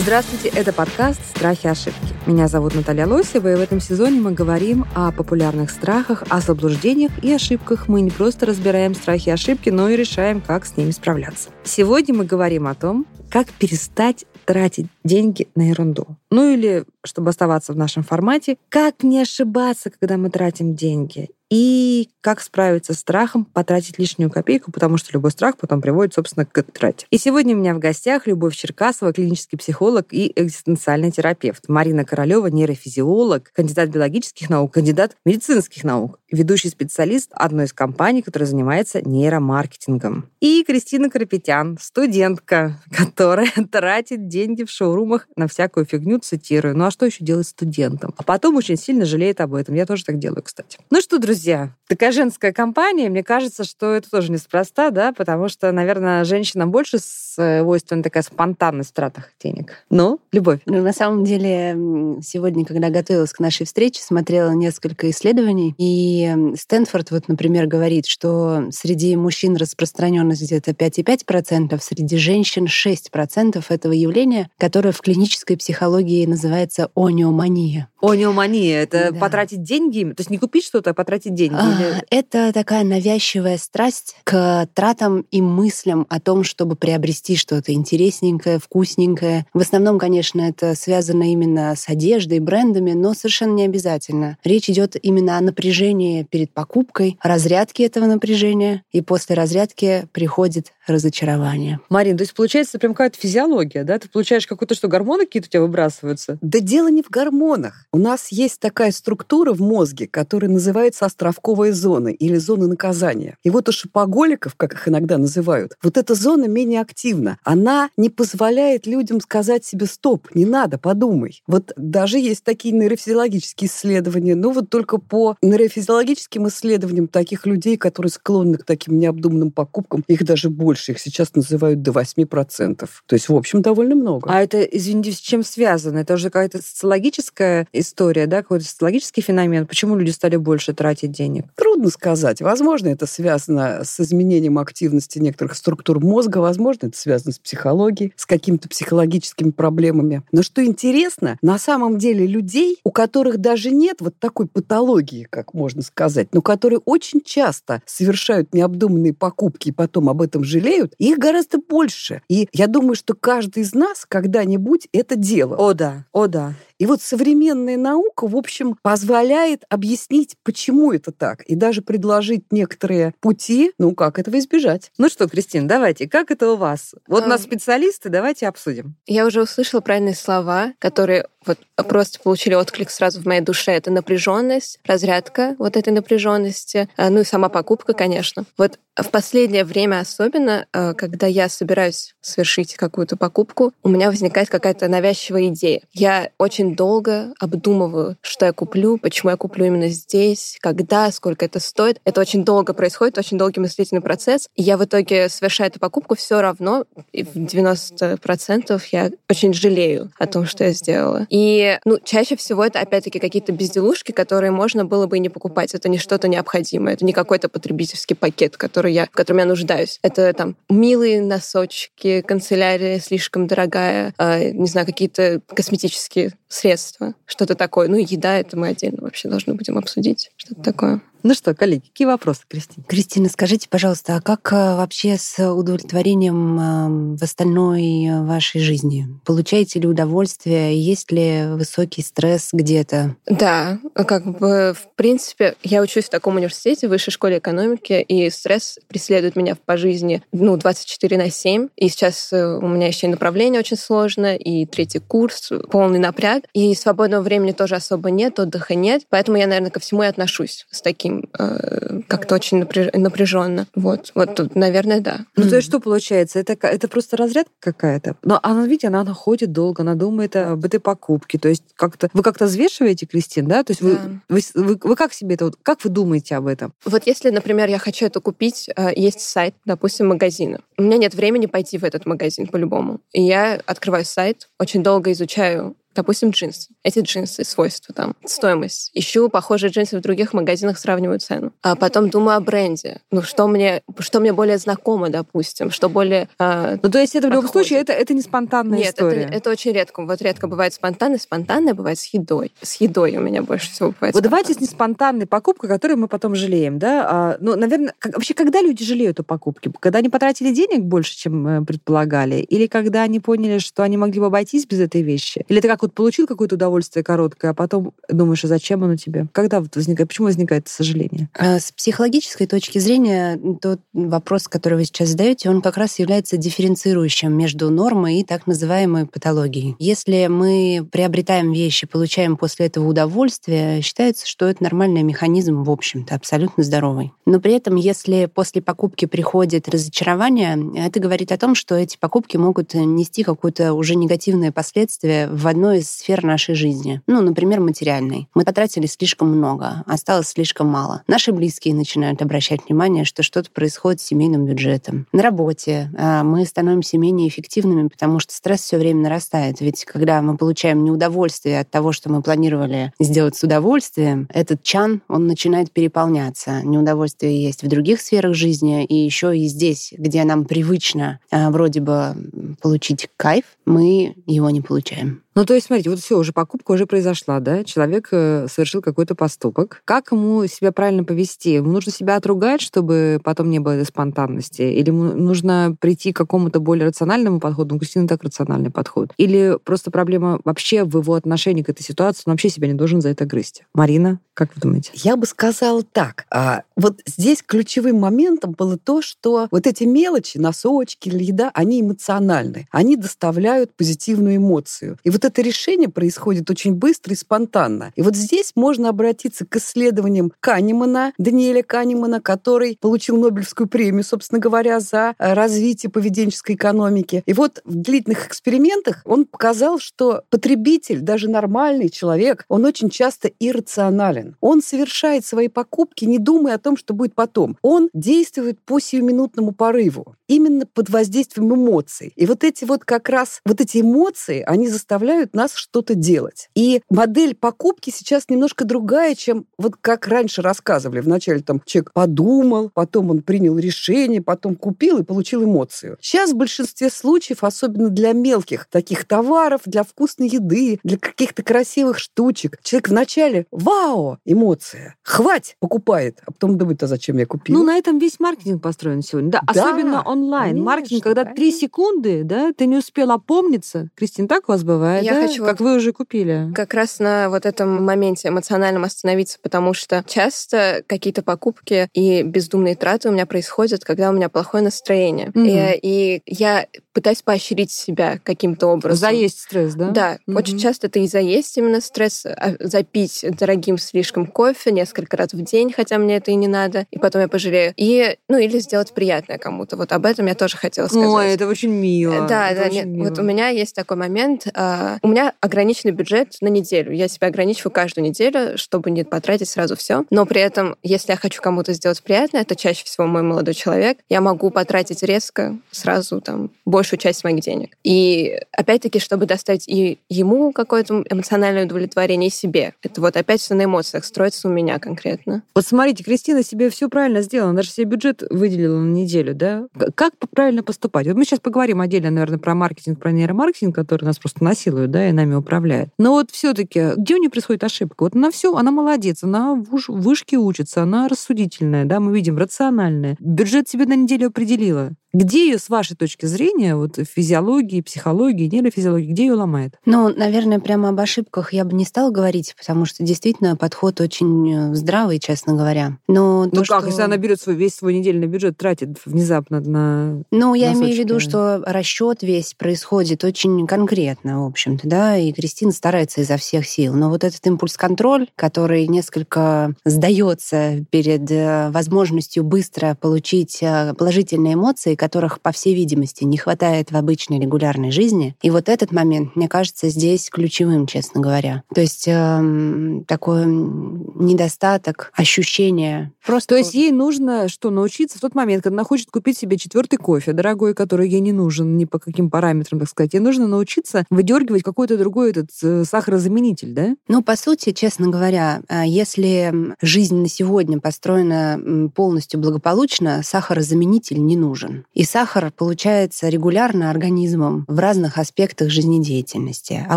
Здравствуйте, это подкаст «Страхи и ошибки». Меня зовут Наталья Лосева, и в этом сезоне мы говорим о популярных страхах, о заблуждениях и ошибках. Мы не просто разбираем страхи и ошибки, но и решаем, как с ними справляться. Сегодня мы говорим о том, как перестать тратить деньги на ерунду. Ну или, чтобы оставаться в нашем формате, как не ошибаться, когда мы тратим деньги и как справиться с страхом потратить лишнюю копейку, потому что любой страх потом приводит, собственно, к трате. И сегодня у меня в гостях Любовь Черкасова, клинический психолог и экзистенциальный терапевт, Марина Королева, нейрофизиолог, кандидат биологических наук, кандидат медицинских наук, ведущий специалист одной из компаний, которая занимается нейромаркетингом. И Кристина Карапетян, студентка, которая тратит деньги в шоурумах на всякую фигню, цитирую. Ну а что еще делать студентам? А потом очень сильно жалеет об этом. Я тоже так делаю, кстати. Ну что, друзья, такая женская компания, мне кажется, что это тоже неспроста, да, потому что, наверное, женщинам больше свойственна такая спонтанность в тратах денег. Ну, Любовь. Ну, на самом деле, сегодня, когда готовилась к нашей встрече, смотрела несколько исследований, и Стэнфорд, вот, например, говорит, что среди мужчин распространенность где-то 5,5%, среди женщин 6% этого явления, которое в клинической психологии называется ониомания. Ониомания — это да. потратить деньги? То есть не купить что-то, а потратить тратить деньги? А, это такая навязчивая страсть к тратам и мыслям о том, чтобы приобрести что-то интересненькое, вкусненькое. В основном, конечно, это связано именно с одеждой, брендами, но совершенно не обязательно. Речь идет именно о напряжении перед покупкой, разрядке этого напряжения, и после разрядки приходит разочарование. Марин, то есть получается прям какая-то физиология, да? Ты получаешь какую-то, что гормоны какие-то у тебя выбрасываются? Да дело не в гормонах. У нас есть такая структура в мозге, которая называется островковая зона или зона наказания. И вот у шопоголиков, как их иногда называют, вот эта зона менее активна. Она не позволяет людям сказать себе «стоп, не надо, подумай». Вот даже есть такие нейрофизиологические исследования, но вот только по нейрофизиологическим исследованиям таких людей, которые склонны к таким необдуманным покупкам, их даже больше больше. Их сейчас называют до 8%. То есть, в общем, довольно много. А это, извините, с чем связано? Это уже какая-то социологическая история, да, какой-то социологический феномен? Почему люди стали больше тратить денег? Трудно сказать. Возможно, это связано с изменением активности некоторых структур мозга, возможно, это связано с психологией, с какими-то психологическими проблемами. Но что интересно, на самом деле людей, у которых даже нет вот такой патологии, как можно сказать, но которые очень часто совершают необдуманные покупки и потом об этом жалеют, жалеют, их гораздо больше. И я думаю, что каждый из нас когда-нибудь это делал. О да, о да. И вот современная наука, в общем, позволяет объяснить, почему это так, и даже предложить некоторые пути, ну, как этого избежать. Ну что, Кристина, давайте, как это у вас? Вот у нас специалисты, давайте обсудим. Я уже услышала правильные слова, которые вот просто получили отклик сразу в моей душе. Это напряженность, разрядка вот этой напряженности, э, ну и сама покупка, конечно. Вот в последнее время особенно, э, когда я собираюсь совершить какую-то покупку, у меня возникает какая-то навязчивая идея. Я очень долго обдумываю, что я куплю, почему я куплю именно здесь, когда, сколько это стоит. Это очень долго происходит, очень долгий мыслительный процесс. И я в итоге совершаю эту покупку все равно, и в 90% я очень жалею о том, что я сделала. И ну, чаще всего это, опять-таки, какие-то безделушки, которые можно было бы и не покупать. Это не что-то необходимое, это не какой-то потребительский пакет, который я, в котором я нуждаюсь. Это там милые носочки, канцелярия слишком дорогая, э, не знаю, какие-то косметические средства, что-то такое. Ну, еда, это мы отдельно вообще должны будем обсудить, что-то такое. Ну что, коллеги, какие вопросы, Кристина? Кристина, скажите, пожалуйста, а как э, вообще с удовлетворением эм, в остальной э, вашей жизни? Получаете ли удовольствие? Есть ли высокий стресс где-то? Да, как бы, в принципе, я учусь в таком университете, в высшей школе экономики, и стресс преследует меня по жизни, ну, 24 на 7. И сейчас э, у меня еще и направление очень сложное, и третий курс, полный напряг. И свободного времени тоже особо нет, отдыха нет. Поэтому я, наверное, ко всему и отношусь с таким таким э, как-то очень напряженно. Вот, вот тут, наверное, да. Ну, то есть что получается? Это, это просто разрядка какая-то? Но она, видите, она, ходит долго, она думает об этой покупке. То есть как-то вы как-то взвешиваете, Кристин, да? То есть да. Вы, вы, вы, вы как себе это, как вы думаете об этом? Вот если, например, я хочу это купить, э, есть сайт, допустим, магазина. У меня нет времени пойти в этот магазин по-любому. И я открываю сайт, очень долго изучаю Допустим, джинсы. Эти джинсы, свойства там, стоимость. Ищу похожие джинсы в других магазинах, сравниваю цену. А потом думаю о бренде. Ну, что мне, что мне более знакомо, допустим, что более э, Ну, то есть это в любом случае, это, это не спонтанная Нет, история? Нет, это, это очень редко. Вот редко бывает спонтанно. Спонтанное бывает с едой. С едой у меня больше всего бывает Вот давайте с неспонтанной покупкой, которую мы потом жалеем, да? А, ну, наверное, как, вообще, когда люди жалеют о покупке? Когда они потратили денег больше, чем э, предполагали? Или когда они поняли, что они могли бы обойтись без этой вещи? Или это как вот получил какое-то удовольствие короткое, а потом думаешь, а зачем оно тебе? Когда вот возникает, почему возникает сожаление? А с психологической точки зрения тот вопрос, который вы сейчас задаете, он как раз является дифференцирующим между нормой и так называемой патологией. Если мы приобретаем вещи, получаем после этого удовольствие, считается, что это нормальный механизм, в общем-то, абсолютно здоровый. Но при этом, если после покупки приходит разочарование, это говорит о том, что эти покупки могут нести какое-то уже негативное последствие в одной из сфер нашей жизни. Ну, например, материальной. Мы потратили слишком много, осталось слишком мало. Наши близкие начинают обращать внимание, что что-то происходит с семейным бюджетом. На работе а, мы становимся менее эффективными, потому что стресс все время нарастает. Ведь когда мы получаем неудовольствие от того, что мы планировали сделать с удовольствием, этот чан, он начинает переполняться. Неудовольствие есть в других сферах жизни, и еще и здесь, где нам привычно а, вроде бы получить кайф, мы его не получаем. Ну, то есть, смотрите, вот все, уже покупка уже произошла, да? Человек э, совершил какой-то поступок. Как ему себя правильно повести? Ему нужно себя отругать, чтобы потом не было этой спонтанности? Или ему нужно прийти к какому-то более рациональному подходу? Ну, у Кристины так рациональный подход. Или просто проблема вообще в его отношении к этой ситуации, он вообще себя не должен за это грызть? Марина, как вы думаете? Я бы сказала так. А, вот здесь ключевым моментом было то, что вот эти мелочи, носочки, еда, они эмоциональны. Они доставляют позитивную эмоцию. И вот это решение происходит очень быстро и спонтанно. И вот здесь можно обратиться к исследованиям Канемана, Даниэля Канемана, который получил Нобелевскую премию, собственно говоря, за э, развитие поведенческой экономики. И вот в длительных экспериментах он показал, что потребитель, даже нормальный человек, он очень часто иррационален. Он совершает свои покупки, не думая о том, что будет потом. Он действует по сиюминутному порыву, именно под воздействием эмоций. И вот эти вот как раз, вот эти эмоции, они заставляют заставляют нас что-то делать. И модель покупки сейчас немножко другая, чем вот как раньше рассказывали. Вначале там человек подумал, потом он принял решение, потом купил и получил эмоцию. Сейчас в большинстве случаев, особенно для мелких таких товаров, для вкусной еды, для каких-то красивых штучек, человек вначале «Вау!» эмоция. «Хвать!» покупает, а потом думает, а зачем я купил? Ну, на этом весь маркетинг построен сегодня. Да, да особенно онлайн. Маркетинг, когда три секунды, да, ты не успел опомниться. Кристин, так у вас бывает? Я да? хочу как вы уже купили. Как раз на вот этом моменте эмоциональном остановиться, потому что часто какие-то покупки и бездумные траты у меня происходят, когда у меня плохое настроение. Mm-hmm. И, и я пытаюсь поощрить себя каким-то образом. Заесть стресс, да? Да. Mm-hmm. Очень часто это и заесть именно стресс, а запить дорогим слишком кофе несколько раз в день, хотя мне это и не надо, и потом я пожалею. И, ну, или сделать приятное кому-то. Вот об этом я тоже хотела сказать. Ой, это очень мило. Да, это да. Нет, мило. Вот у меня есть такой момент. А, у меня ограниченный бюджет на неделю. Я себя ограничиваю каждую неделю, чтобы не потратить сразу все. Но при этом, если я хочу кому-то сделать приятное, это чаще всего мой молодой человек, я могу потратить резко сразу там большую часть моих денег. И опять-таки, чтобы доставить и ему какое-то эмоциональное удовлетворение, и себе. Это вот опять все на эмоциях строится у меня конкретно. Вот смотрите, Кристина себе все правильно сделала. Она же себе бюджет выделила на неделю, да? Как правильно поступать? Вот мы сейчас поговорим отдельно, наверное, про маркетинг, про нейромаркетинг, который нас просто насилует, да, и нами управляет. Но вот все-таки, где у нее происходит ошибка? Вот она все, она молодец, она в вышке учится, она рассудительная, да, мы видим, рациональная. Бюджет себе на неделю определила. Где ее, с вашей точки зрения, вот физиологии, психологии, нейрофизиологии, где ее ломает? Ну, наверное, прямо об ошибках я бы не стала говорить, потому что действительно подход очень э, здравый, честно говоря. Но ну то, как, что... если она берет свой весь свой недельный бюджет, тратит внезапно на Ну, я имею в виду, что расчет весь происходит очень конкретно, в общем-то, да, и Кристина старается изо всех сил. Но вот этот импульс-контроль, который несколько сдается перед э, возможностью быстро получить э, положительные эмоции, которых, по всей видимости, не хватает в обычной регулярной жизни. И вот этот момент, мне кажется, здесь ключевым, честно говоря. То есть эм, такой недостаток ощущения. Просто То есть ей нужно что, научиться в тот момент, когда она хочет купить себе четвертый кофе, дорогой, который ей не нужен ни по каким параметрам, так сказать. Ей нужно научиться выдергивать какой-то другой этот э, сахарозаменитель, да? Ну, по сути, честно говоря, а, если жизнь на сегодня построена полностью благополучно, сахарозаменитель не нужен. И сахар получается регулярно организмом в разных аспектах жизнедеятельности. А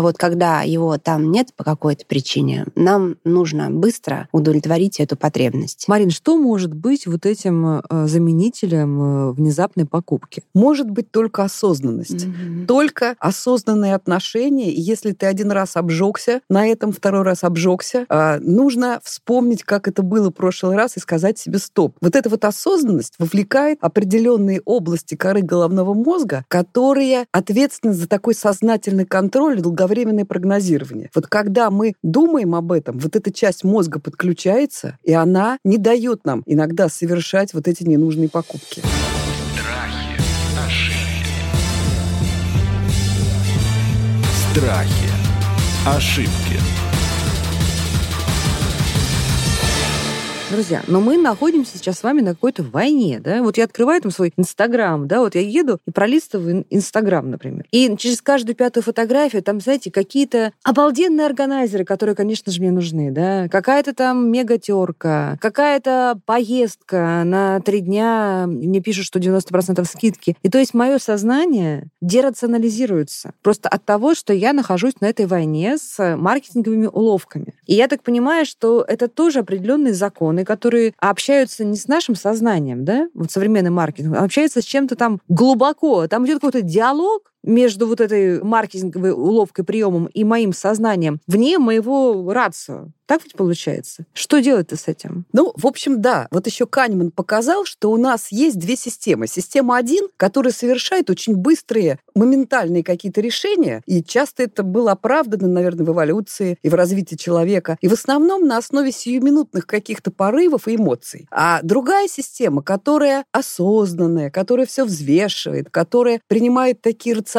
вот когда его там нет по какой-то причине, нам нужно быстро удовлетворить эту потребность. Марин, что может быть вот этим э, заменителем э, внезапной покупки? Может быть только осознанность. Только осознанные отношения. И если ты один раз обжегся, на этом второй раз обжегся, а, нужно вспомнить, как это было в прошлый раз, и сказать себе стоп. Вот эта вот осознанность вовлекает определенные области коры головного мозга, которые ответственны за такой сознательный контроль и долговременное прогнозирование. Вот когда мы думаем об этом, вот эта часть мозга подключается, и она не дает нам иногда совершать вот эти ненужные покупки. Страхи, ошибки, Страхи. Ошибки. Друзья, но мы находимся сейчас с вами на какой-то войне, да? Вот я открываю там свой Инстаграм, да, вот я еду и пролистываю Инстаграм, например. И через каждую пятую фотографию там, знаете, какие-то обалденные органайзеры, которые, конечно же, мне нужны, да? Какая-то там мегатерка, какая-то поездка на три дня, мне пишут, что 90% скидки. И то есть мое сознание дерационализируется просто от того, что я нахожусь на этой войне с маркетинговыми уловками. И я так понимаю, что это тоже определенные законы, которые общаются не с нашим сознанием, да, вот современный маркетинг, а общаются с чем-то там глубоко. Там идет какой-то диалог между вот этой маркетинговой уловкой, приемом и моим сознанием вне моего рацио. Так ведь получается? Что делать-то с этим? Ну, в общем, да. Вот еще Канеман показал, что у нас есть две системы. Система один, которая совершает очень быстрые, моментальные какие-то решения, и часто это было оправдано, наверное, в эволюции и в развитии человека, и в основном на основе сиюминутных каких-то порывов и эмоций. А другая система, которая осознанная, которая все взвешивает, которая принимает такие рациональные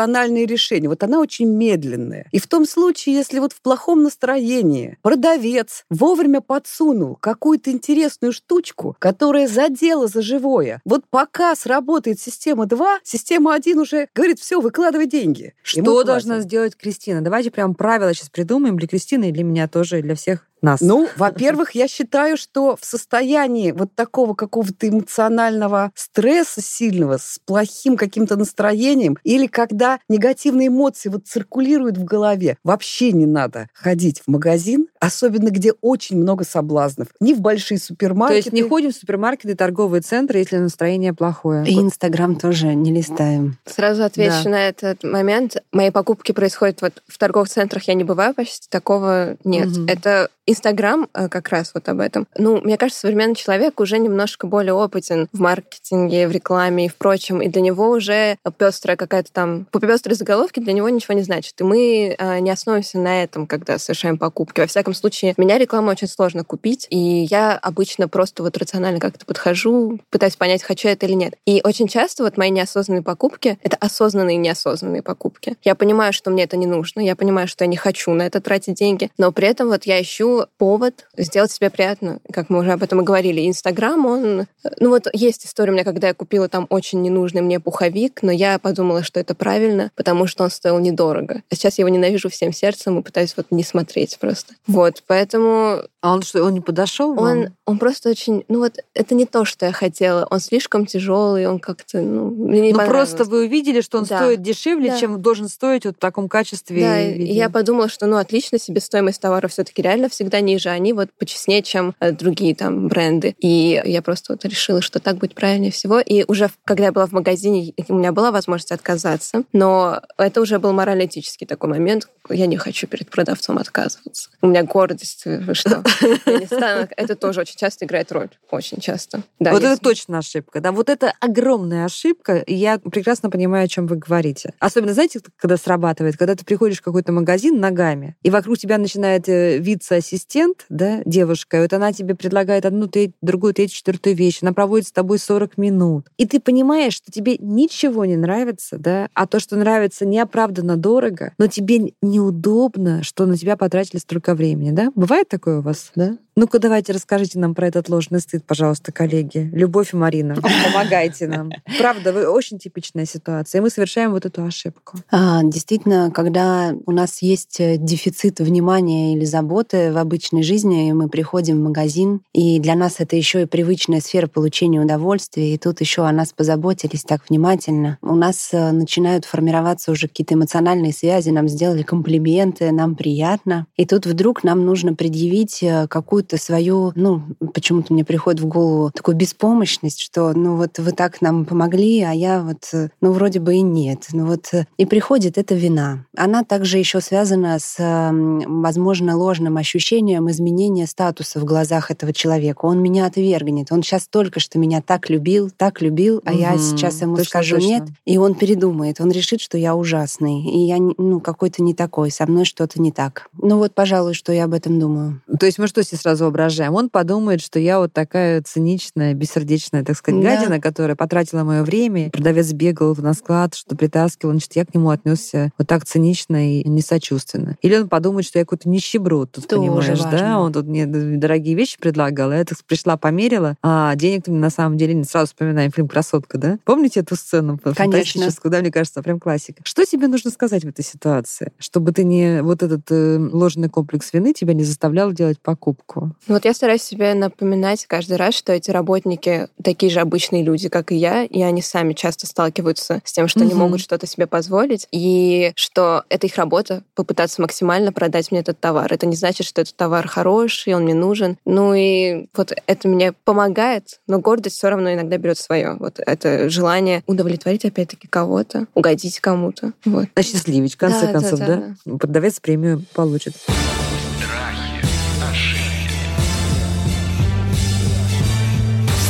решения, вот она очень медленная. И в том случае, если вот в плохом настроении продавец вовремя подсунул какую-то интересную штучку, которая задела за живое, вот пока сработает система 2, система 1 уже говорит, все, выкладывай деньги. Что должна сделать Кристина? Давайте прям правила сейчас придумаем для Кристины и для меня тоже, и для всех нас. Ну, во-первых, я считаю, что в состоянии вот такого какого-то эмоционального стресса сильного, с плохим каким-то настроением, или когда негативные эмоции вот циркулируют в голове, вообще не надо ходить в магазин, особенно где очень много соблазнов. Не в большие То супермаркеты. есть не ходим в супермаркеты, торговые центры, если настроение плохое. И Инстаграм тоже не листаем. Сразу отвечу Да. на этот момент. Мои покупки происходят вот в торговых центрах. Я не бываю почти, такого нет. Мгм. Это Инстаграм э, как раз вот об этом. Ну, мне кажется, современный человек уже немножко более опытен в маркетинге, в рекламе и в прочем, и для него уже пестрая какая-то там... По пестрой заголовке для него ничего не значит. И мы э, не основываемся на этом, когда совершаем покупки. Во всяком случае, меня рекламу очень сложно купить, и я обычно просто вот рационально как-то подхожу, пытаюсь понять, хочу я это или нет. И очень часто вот мои неосознанные покупки — это осознанные и неосознанные покупки. Я понимаю, что мне это не нужно, я понимаю, что я не хочу на это тратить деньги, но при этом вот я ищу повод сделать себе приятно, как мы уже об этом и говорили. Инстаграм, он... Ну вот есть история у меня, когда я купила там очень ненужный мне пуховик, но я подумала, что это правильно, потому что он стоил недорого. А сейчас я его ненавижу всем сердцем и пытаюсь вот не смотреть просто. Вот, поэтому А он что, он не подошел? вам? он, он просто очень... Ну вот это не то, что я хотела. Он слишком тяжелый, он как-то... Ну, мне не Ну, просто вы увидели, что он Да. стоит дешевле, Да. чем должен стоить вот в таком качестве. Да, виде. я подумала, что, ну, отлично, себестоимость товара все таки реально всегда всегда ниже, они вот почестнее, чем э, другие там бренды. И я просто вот решила, что так будет правильнее всего. И уже когда я была в магазине, у меня была возможность отказаться, но это уже был морально-этический такой момент. Я не хочу перед продавцом отказываться. У меня гордость, вы что? Я не стану. Это тоже очень часто играет роль. Очень часто. Да, вот это точно ошибка. Да, вот это огромная ошибка, я прекрасно понимаю, о чем вы говорите. Особенно, знаете, когда срабатывает, когда ты приходишь в какой-то магазин ногами, и вокруг тебя начинает э, виться ассистент, да, девушка, и вот она тебе предлагает одну, треть, другую, третью, четвертую вещь, она проводит с тобой 40 минут. И ты понимаешь, что тебе ничего не нравится, да, а то, что нравится, неоправданно дорого, но тебе неудобно, что на тебя потратили столько времени, да? Бывает такое у вас, да? Ну-ка, давайте расскажите нам про этот ложный стыд, пожалуйста, коллеги. Любовь и Марина, помогайте нам. Правда, вы очень типичная ситуация, и мы совершаем вот эту ошибку. А, Действительно, когда у нас есть э, дефицит внимания или заботы в обычной жизни, и мы приходим в магазин, и для нас это еще и привычная сфера получения удовольствия, и тут еще о нас позаботились так внимательно. У нас э, начинают формироваться уже какие-то эмоциональные связи, нам сделали комплименты, нам приятно. И тут вдруг нам нужно предъявить э, какую-то свою, ну, почему-то мне приходит в голову такую беспомощность, что, ну, вот вы так нам помогли, а я вот, э, ну, вроде бы и нет. Ну, вот, и приходит эта вина. Она также еще связана с, м, возможно, ложным ощущением изменения статуса в глазах этого человека. Он меня отвергнет. Он сейчас только что меня так любил, так любил, а я Мгм. сейчас ему Точно, скажу точно. нет, и он передумает. Он решит, что я ужасный, и я, ну, какой-то не такой, со мной что-то не так. Ну вот, пожалуй, что я об этом думаю. То есть мы что себе сразу воображаем? Он подумает, что я вот такая циничная, бессердечная, так сказать, Да. гадина, которая потратила мое время. Продавец бегал на склад, что притаскивал, значит, я к нему отнесся вот так цинично и несочувственно. Или он подумает, что я какой-то нищеброд тут, Тоже понимаешь, да? важно. Он тут мне дорогие вещи предлагал, а я так пришла, померила, а денег на самом деле нет. Сразу вспоминаем фильм «Красотка», да? Помните эту сцену фантастическую, да, мне кажется, прям классика. Что тебе нужно сказать в этой ситуации, чтобы ты не вот этот э, ложный комплекс вины тебя не заставлял делать покупку? Ну Вот я стараюсь себе напоминать каждый раз, что эти работники такие же обычные люди, как и я, и они сами часто сталкиваются с тем, что не Мгм. могут что-то себе позволить, и что это их работа попытаться максимально продать мне этот товар. Это не значит, что этот товар хороший, он мне нужен. Ну и вот это мне помогает, но гордость все равно иногда берет свое. Вот это желание удовлетворить опять-таки кого-то, угодить кому-то. Вот. Осчастливить, в конце Да, да, концов, да, да? Продавец премию получит. Страхи, ошибки.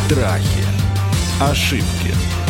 Страхи. Ошибки.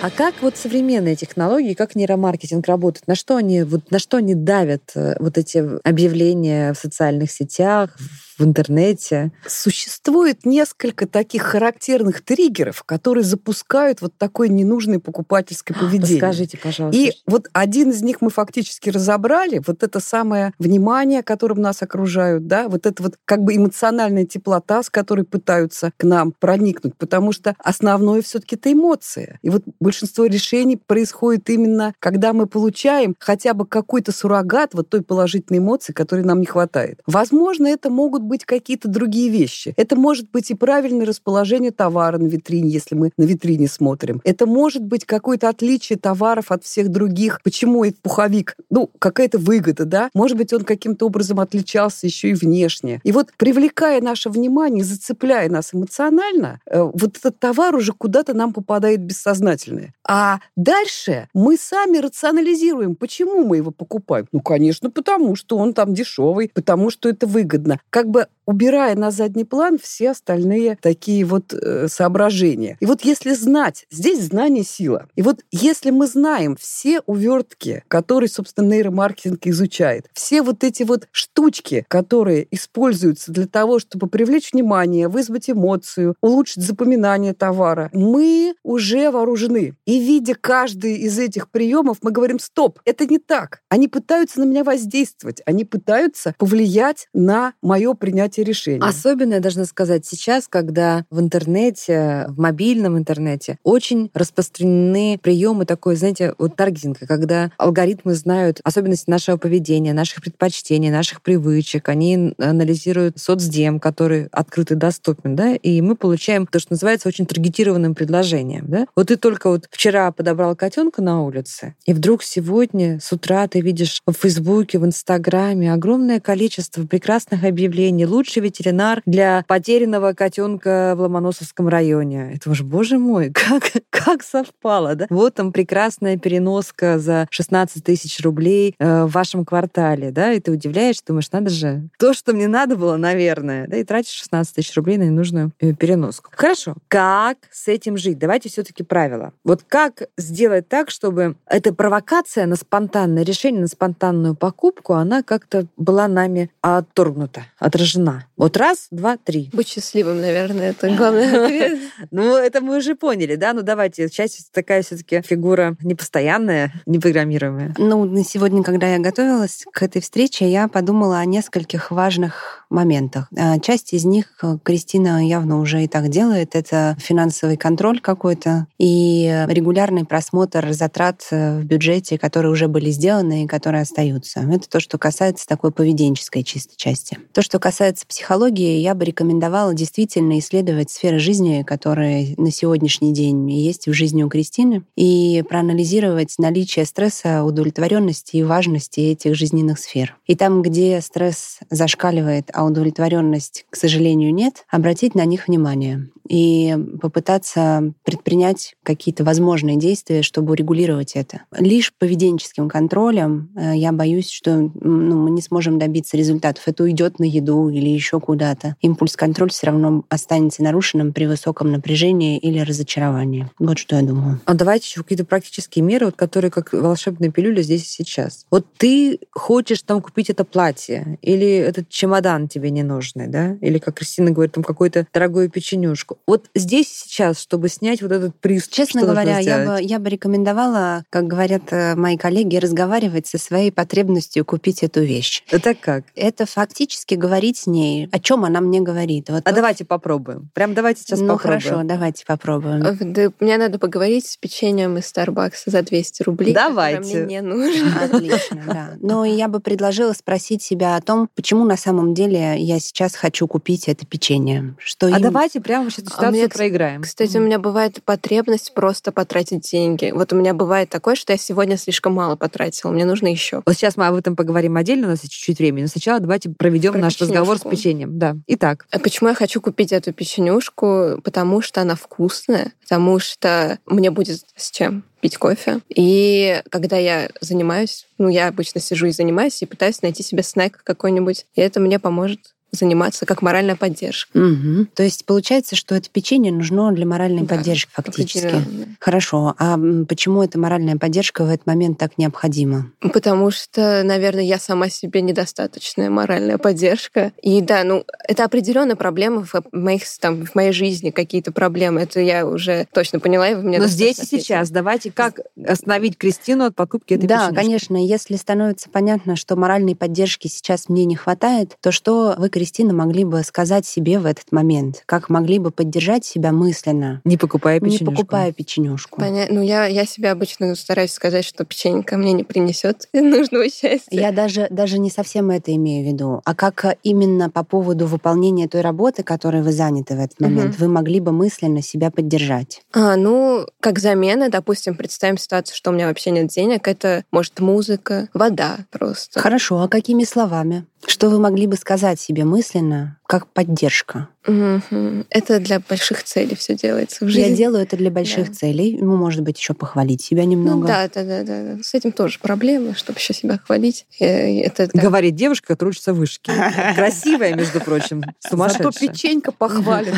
А как вот современные технологии, как нейромаркетинг работает? На что они, вот, на что они давят э, вот эти объявления в социальных сетях, в интернете? Существует несколько таких характерных триггеров, которые запускают вот такое ненужное покупательское поведение. Скажите, пожалуйста. И вот один из них мы фактически разобрали, вот это самое внимание, которым нас окружают, да, вот это вот как бы эмоциональная теплота, с которой пытаются к нам проникнуть, потому что основное все-таки это эмоция. И вот большинство решений происходит именно, когда мы получаем хотя бы какой-то суррогат вот той положительной эмоции, которой нам не хватает. Возможно, это могут быть какие-то другие вещи. Это может быть и правильное расположение товара на витрине, если мы на витрине смотрим. Это может быть какое-то отличие товаров от всех других. Почему этот пуховик? Ну, какая-то выгода, да? Может быть, он каким-то образом отличался еще и внешне. И вот привлекая наше внимание, зацепляя нас эмоционально, э, вот этот товар уже куда-то нам попадает бессознательное. А дальше мы сами рационализируем, почему мы его покупаем. Ну, конечно, потому что он там дешевый, потому что это выгодно. Как бы убирая на задний план все остальные такие вот э, соображения. И вот если знать, здесь знание сила. И вот если мы знаем все увертки, которые, собственно, нейромаркетинг изучает, все вот эти вот штучки, которые используются для того, чтобы привлечь внимание, вызвать эмоцию, улучшить запоминание товара, мы уже вооружены. И видя каждый из этих приемов, мы говорим, стоп, это не так. Они пытаются на меня воздействовать, они пытаются повлиять на мое принятия решений. Особенно, я должна сказать, сейчас, когда в интернете, в мобильном интернете очень распространены приемы такой, знаете, вот таргетинга, когда алгоритмы знают особенности нашего поведения, наших предпочтений, наших привычек, они анализируют соцдем, который открыт и доступен, да, и мы получаем то, что называется очень таргетированным предложением, да. Вот ты только вот вчера подобрал котенка на улице, и вдруг сегодня с утра ты видишь в Фейсбуке, в Инстаграме огромное количество прекрасных объявлений. Лучший ветеринар для потерянного котенка в Ломоносовском районе. Это уж, боже мой, как, как совпало, да? Вот там прекрасная переноска за 16 тысяч рублей э, в вашем квартале, да, и ты удивляешься, думаешь, надо же, то, что мне надо было, наверное, да, и тратишь 16 тысяч рублей на ненужную э, переноску. Хорошо. Как с этим жить? Давайте все-таки правила. Вот как сделать так, чтобы эта провокация на спонтанное решение, на спонтанную покупку, она как-то была нами отторгнута, отражена. Вот раз, два, три. Быть счастливым, наверное, это главный ответ. Ну, это мы уже поняли, да? Ну, давайте. Часть такая все-таки фигура непостоянная, непрограммируемая. Ну, на сегодня, когда я готовилась к этой встрече, я подумала о нескольких важных моментах. А, часть из них э, Кристина явно уже и так делает. Это финансовый контроль какой-то и регулярный просмотр затрат э, в бюджете, которые уже были сделаны и которые остаются. Это то, что касается такой поведенческой чистой части. То, что касается психологии, я бы рекомендовала действительно исследовать сферы жизни, которые на сегодняшний день есть в жизни у Кристины, и проанализировать наличие стресса, удовлетворенности и важности этих жизненных сфер. И там, где стресс зашкаливает, а удовлетворенность, к сожалению, нет, обратить на них внимание и попытаться предпринять какие-то возможные действия, чтобы урегулировать это. Лишь поведенческим контролем э, я боюсь, что ну, мы не сможем добиться результатов. Это уйдет на еду или еще куда-то. Импульс-контроль все равно останется нарушенным при высоком напряжении или разочаровании. Вот что я думаю. А давайте еще какие-то практические меры, вот, которые как волшебная пилюля здесь и сейчас. Вот ты хочешь там купить это платье, или этот чемодан тебе не нужный, да? Или, как Кристина говорит, там какую-то дорогую печенюшку. Вот здесь сейчас, чтобы снять вот этот приз, Честно говоря, я бы, я бы рекомендовала, как говорят э, мои коллеги, разговаривать со своей потребностью купить эту вещь. Это как? Это фактически говорить с ней, о чем она мне говорит. Вот а вот. давайте попробуем. Прям давайте сейчас ну, попробуем. Ну хорошо, давайте попробуем. Э, да, мне надо поговорить с печеньем из Starbucks за 200 рублей. Давайте. Мне не нужно. Отлично, да. Но я бы предложила спросить себя о том, почему на самом деле я сейчас хочу купить это печенье. Что а им... давайте прямо сейчас ситуацию а меня, проиграем. Кстати, mm. у меня бывает потребность просто потратить деньги. Вот у меня бывает такое, что я сегодня слишком мало потратила, мне нужно еще. Вот сейчас мы об этом поговорим отдельно, у нас чуть-чуть времени. Но сначала давайте проведем Про наш печенюшку. Разговор с печеньем. Да. Итак. А почему я хочу купить эту печенюшку? Потому что она вкусная, потому что мне будет с чем пить кофе. И когда я занимаюсь, ну, я обычно сижу и занимаюсь, и пытаюсь найти себе снэк какой-нибудь, и это мне поможет заниматься как моральная поддержка. Угу. То есть получается, что это печенье нужно для моральной да, поддержки фактически. Хорошо. А почему эта моральная поддержка в этот момент так необходима? Потому что, наверное, я сама себе недостаточная моральная поддержка. И да, ну это определенная проблема в моих там в моей жизни какие-то проблемы. Это я уже точно поняла, и вы мне. Но здесь и сейчас давайте как остановить Кристину от покупки этой Да, печенюшки? конечно. Если становится понятно, что моральной поддержки сейчас мне не хватает, то что вы Кристина, могли бы сказать себе в этот момент? Как могли бы поддержать себя мысленно? Не покупая печенюшку. Не покупая печенюшку. Поня... Ну, я, я себе обычно стараюсь сказать, что печенька мне не принесет нужного счастья. Я даже, даже не совсем это имею в виду. А как именно по поводу выполнения той работы, которой вы заняты в этот момент, угу. вы могли бы мысленно себя поддержать? А, ну, как замена, допустим, представим ситуацию, что у меня вообще нет денег, это может музыка, вода просто. Хорошо, а какими словами? Что вы могли бы сказать себе мысленно, как поддержка? Угу. Это для больших целей все делается в жизни. Я делаю это для больших да. целей. Ну, может быть, еще похвалить себя немного. Ну, да, да, да, да. С этим тоже проблема, чтобы еще себя хвалить. Э, это, да. Говорит девушка, которая учится в вышке. Красивая, между прочим, сумасшедшая. Зато печенька похвалит.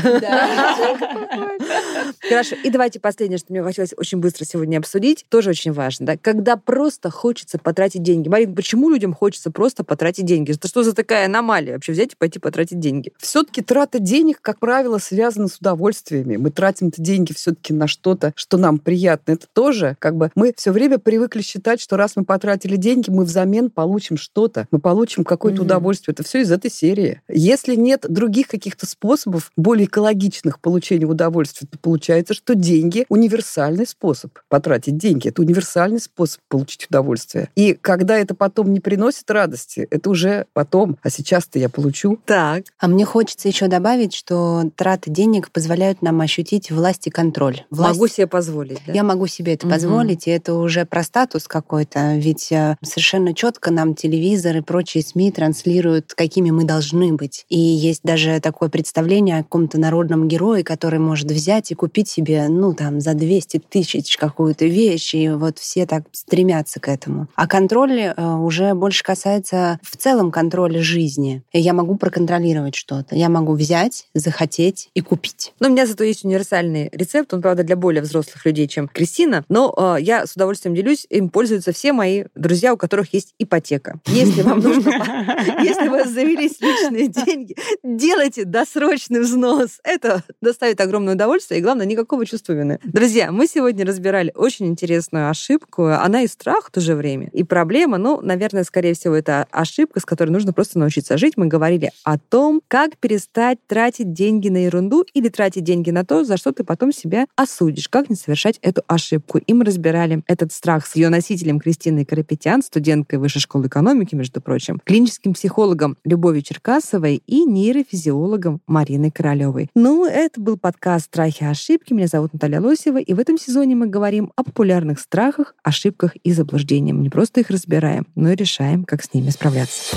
Хорошо. И давайте последнее, что мне хотелось очень быстро сегодня обсудить, тоже очень важно. Да? Когда просто хочется потратить деньги. Марин, почему людям хочется просто потратить деньги? Это что за такая аномалия вообще взять и пойти потратить деньги? Деньги. Все-таки трата денег, как правило, связана с удовольствиями. Мы тратим эти деньги все-таки на что-то, что нам приятно. Это тоже, как бы, мы все время привыкли считать, что раз мы потратили деньги, мы взамен получим что-то, мы получим какое-то mm-hmm. удовольствие. Это все из этой серии. Если нет других каких-то способов более экологичных получения удовольствия, то получается, что деньги универсальный способ потратить деньги. Это универсальный способ получить удовольствие. И когда это потом не приносит радости, это уже потом. А сейчас-то я получу. Так. А мне хочется еще добавить, что траты денег позволяют нам ощутить власть и контроль. Власть... Могу себе позволить, да? Я могу себе это угу. позволить, и это уже про статус какой-то. Ведь э, совершенно четко нам телевизор и прочие СМИ транслируют, какими мы должны быть. И есть даже такое представление о каком-то народном герое, который может взять и купить себе, ну, там, за 200 тысяч какую-то вещь, и вот все так стремятся к этому. А контроль э, уже больше касается в целом контроля жизни. Я могу проконтролировать что-то. Я могу взять, захотеть и купить. Но у меня зато есть универсальный рецепт. Он, правда, для более взрослых людей, чем Кристина. Но э, я с удовольствием делюсь. Им пользуются все мои друзья, у которых есть ипотека. Если вам нужно... Если у вас завелись личные деньги, делайте досрочный взнос. Это доставит огромное удовольствие и, главное, никакого чувства вины. Друзья, мы сегодня разбирали очень интересную ошибку. Она и страх в то же время, и проблема. Ну, наверное, скорее всего, это ошибка, с которой нужно просто научиться жить. Мы говорили о том, как перестать тратить деньги на ерунду или тратить деньги на то, за что ты потом себя осудишь, как не совершать эту ошибку. И мы разбирали этот страх с ее носителем Кристиной Карапетян, студенткой Высшей школы экономики, между прочим, клиническим психологом Любовью Черкасовой и нейрофизиологом Мариной Королевой. Ну, это был подкаст «Страхи и ошибки». Меня зовут Наталья Лосева, и в этом сезоне мы говорим о популярных страхах, ошибках и заблуждениях. Не просто их разбираем, но и решаем, как с ними справляться.